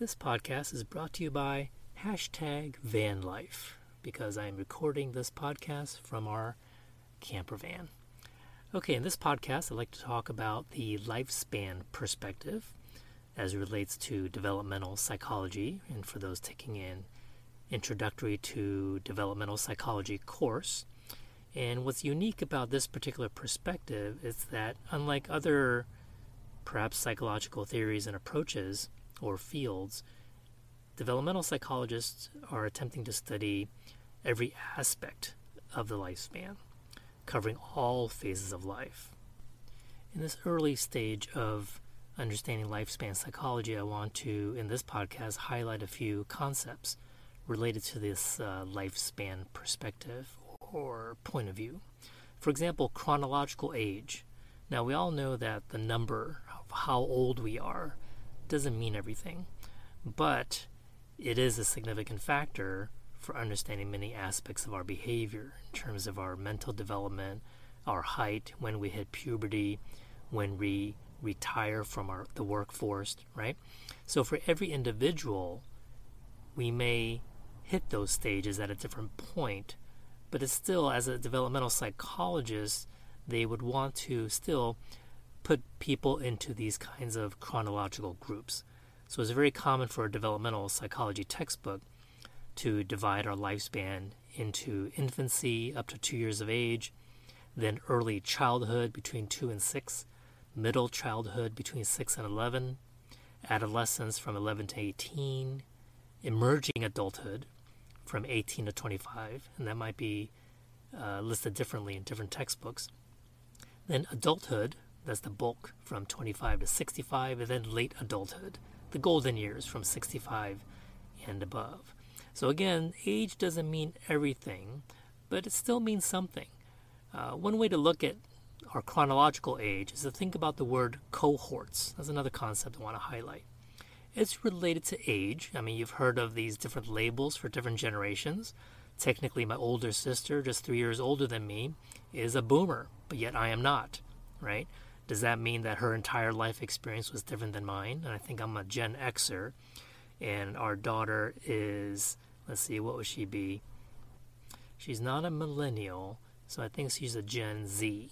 This podcast is brought to you by hashtag van life because I am recording this podcast from our camper van. Okay, in this podcast, I'd like to talk about the lifespan perspective as it relates to developmental psychology. And for those taking an introductory to developmental psychology course, and what's unique about this particular perspective is that, unlike other perhaps psychological theories and approaches or fields, developmental psychologists are attempting to study every aspect of the lifespan, covering all phases of life. In this early stage of understanding lifespan psychology, I want to, in this podcast, highlight a few concepts related to this uh, lifespan perspective or point of view. For example, chronological age. Now, we all know that the number of how old we are doesn't mean everything, but it is a significant factor for understanding many aspects of our behavior in terms of our mental development, our height, when we hit puberty, when we retire from our, the workforce, right? So for every individual, we may hit those stages at a different point but it's still, as a developmental psychologist, they would want to still put people into these kinds of chronological groups. So it's very common for a developmental psychology textbook to divide our lifespan into infancy up to two years of age, then early childhood between two and six, middle childhood between six and 11, adolescence from 11 to 18, emerging adulthood from 18 to 25, and that might be uh, listed differently in different textbooks. Then adulthood, that's the bulk from 25 to 65, and then late adulthood, the golden years from 65 and above. So again, age doesn't mean everything, but it still means something. Uh, one way to look at our chronological age is to think about the word cohorts. That's another concept I want to highlight. It's related to age. I mean, you've heard of these different labels for different generations. Technically, my older sister, just three years older than me, is a boomer, but yet I am not, right? Does that mean that her entire life experience was different than mine? And I think I'm a Gen Xer, and our daughter is, let's see, what would she be? She's not a millennial, so I think she's a Gen Z.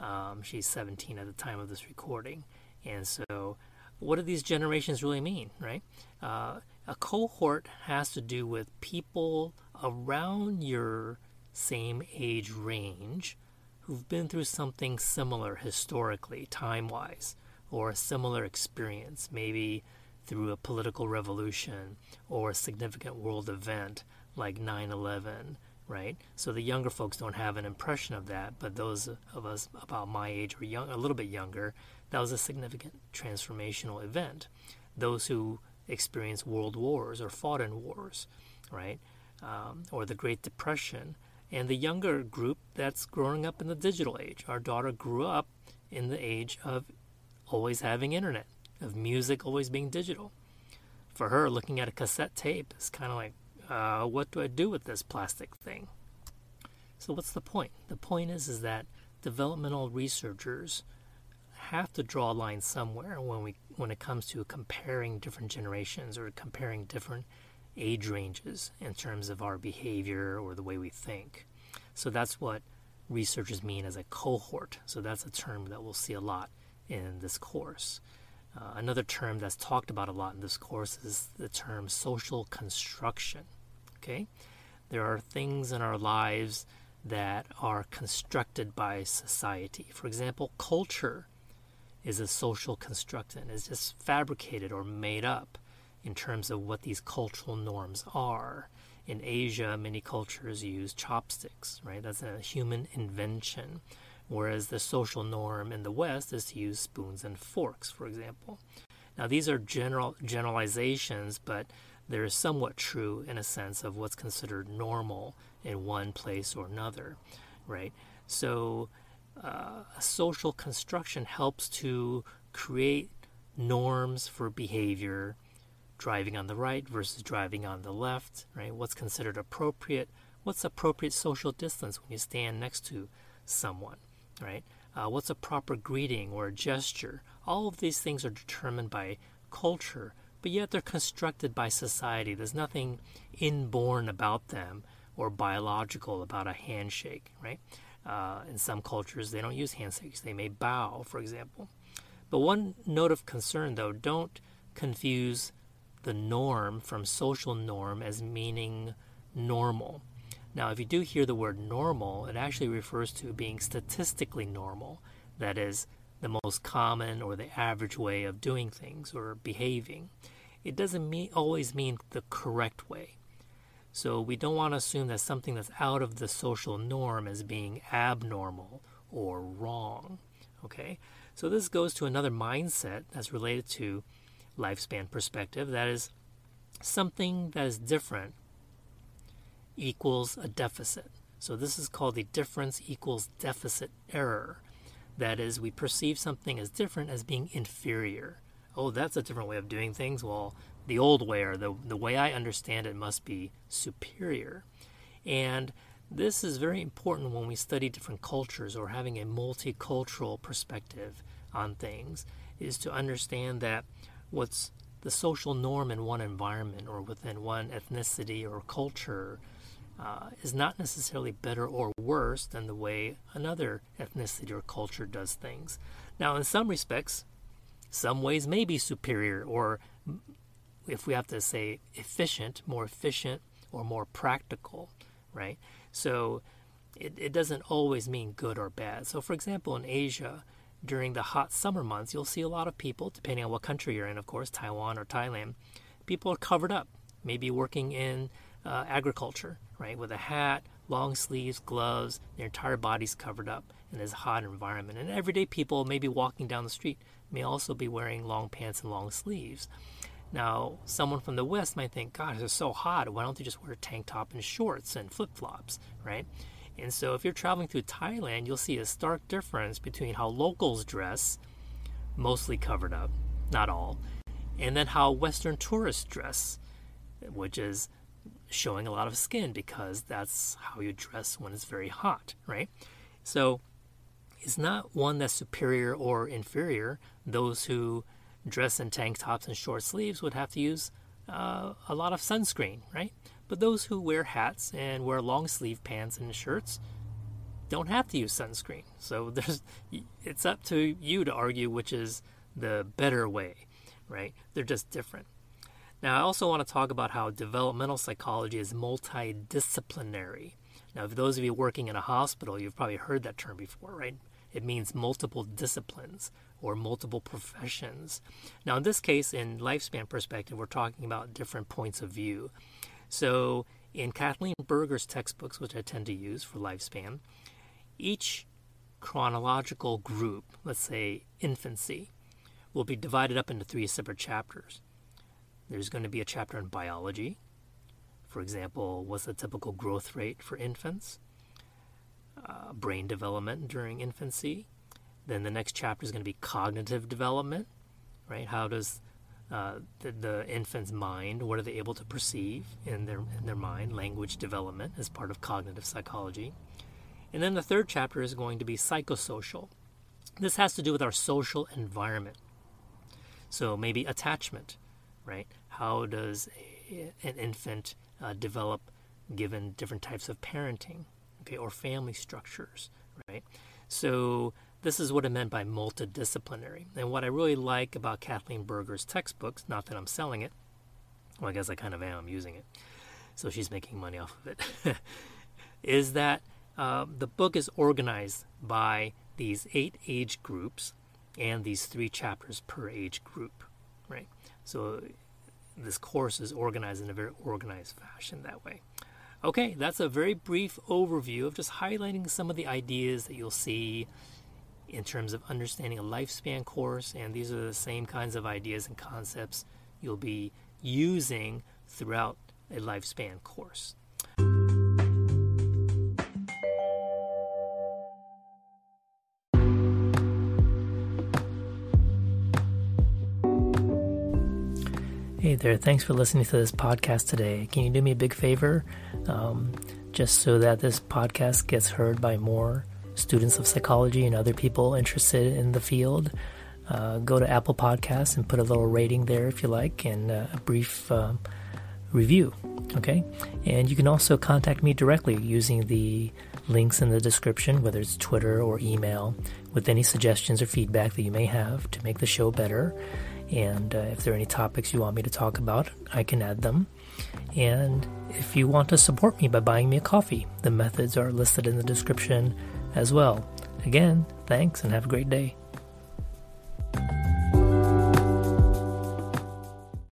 Um, she's 17 at the time of this recording. And so what do these generations really mean, right? Uh, a cohort has to do with people around your same age range who've been through something similar historically, time wise, or a similar experience, maybe through a political revolution or a significant world event like 9 11, right? So the younger folks don't have an impression of that, but those of us about my age or young, a little bit younger, that was a significant transformational event. Those who experienced world wars or fought in wars, right? Um, or the Great Depression. And the younger group that's growing up in the digital age. Our daughter grew up in the age of always having internet, of music always being digital. For her, looking at a cassette tape is kind of like, uh, what do I do with this plastic thing? So what's the point? The point is, is that developmental researchers have to draw a line somewhere when we when it comes to comparing different generations or comparing different age ranges in terms of our behavior or the way we think. So that's what researchers mean as a cohort. So that's a term that we'll see a lot in this course. Uh, another term that's talked about a lot in this course is the term social construction. Okay? There are things in our lives that are constructed by society. For example, culture is a social construct and is just fabricated or made up in terms of what these cultural norms are. In Asia, many cultures use chopsticks, right? That's a human invention. Whereas the social norm in the West is to use spoons and forks, for example. Now, these are general generalizations, but they're somewhat true in a sense of what's considered normal in one place or another, right? So, uh, social construction helps to create norms for behavior, driving on the right versus driving on the left, right? What's considered appropriate? What's appropriate social distance when you stand next to someone, right? Uh, what's a proper greeting or a gesture? All of these things are determined by culture, but yet they're constructed by society. There's nothing inborn about them or biological about a handshake, right? Uh, in some cultures, they don't use handshakes. They may bow, for example. But one note of concern, though, don't confuse the norm from social norm as meaning normal. Now, if you do hear the word normal, it actually refers to being statistically normal. That is, the most common or the average way of doing things or behaving. It doesn't mean, always mean the correct way. So we don't want to assume that something that's out of the social norm is being abnormal or wrong. Okay? So this goes to another mindset that's related to lifespan perspective. That is, something that is different equals a deficit. So this is called the difference equals deficit error. That is, we perceive something as different as being inferior. Oh, that's a different way of doing things. Well, the old way or the, the way I understand it must be superior. And this is very important when we study different cultures or having a multicultural perspective on things, is to understand that what's the social norm in one environment or within one ethnicity or culture uh, is not necessarily better or worse than the way another ethnicity or culture does things. Now, in some respects, some ways may be superior, or if we have to say efficient, more efficient, or more practical, right? So it, it doesn't always mean good or bad. So, for example, in Asia, during the hot summer months, you'll see a lot of people, depending on what country you're in, of course, Taiwan or Thailand, people are covered up, maybe working in uh, agriculture, right, with a hat, long sleeves, gloves, their entire body's covered up in this hot environment. And everyday people, maybe walking down the street, may also be wearing long pants and long sleeves. Now, someone from the West might think, "God, it's so hot. Why don't they just wear a tank top and shorts and flip flops, right? And so, if you're traveling through Thailand, you'll see a stark difference between how locals dress, mostly covered up, not all, and then how Western tourists dress, which is showing a lot of skin because that's how you dress when it's very hot, right? So it's not one that's superior or inferior. Those who dress in tank tops and short sleeves would have to use uh, a lot of sunscreen, right? But those who wear hats and wear long sleeve pants and shirts don't have to use sunscreen. So there's it's up to you to argue which is the better way, right? They're just different. Now, I also want to talk about how developmental psychology is multidisciplinary. Now, for those of you working in a hospital, you've probably heard that term before, right? It means multiple disciplines or multiple professions. Now, in this case, in lifespan perspective, we're talking about different points of view. So, in Kathleen Berger's textbooks, which I tend to use for lifespan, each chronological group, let's say infancy, will be divided up into three separate chapters. There's going to be a chapter on biology. For example, what's the typical growth rate for infants? Uh, brain development during infancy. Then the next chapter is going to be cognitive development, right? How does uh, the, the, infant's mind, what are they able to perceive in their, in their mind? Language development as part of cognitive psychology. And then the third chapter is going to be psychosocial. This has to do with our social environment. So maybe attachment, right? How does a, an infant uh, develop given different types of parenting, okay, or family structures, right? So this is what I meant by multidisciplinary. And what I really like about Kathleen Berger's textbooks, not that I'm selling it, well, I guess I kind of am, using it, so she's making money off of it, is that uh, the book is organized by these eight age groups and these three chapters per age group, right? So this course is organized in a very organized fashion that way. Okay, that's a very brief overview of just highlighting some of the ideas that you'll see in terms of understanding a lifespan course, and these are the same kinds of ideas and concepts you'll be using throughout a lifespan course. Hey there, thanks for listening to this podcast today. Can you do me a big favor? Um, just so that this podcast gets heard by more students of psychology and other people interested in the field, uh, go to Apple Podcasts and put a little rating there if you like and uh, a brief um, review. Okay? And you can also contact me directly using the links in the description, whether it's Twitter or email, with any suggestions or feedback that you may have to make the show better. And uh, if there are any topics you want me to talk about, I can add them. And if you want to support me by buying me a coffee, the methods are listed in the description as well. Again, thanks and have a great day.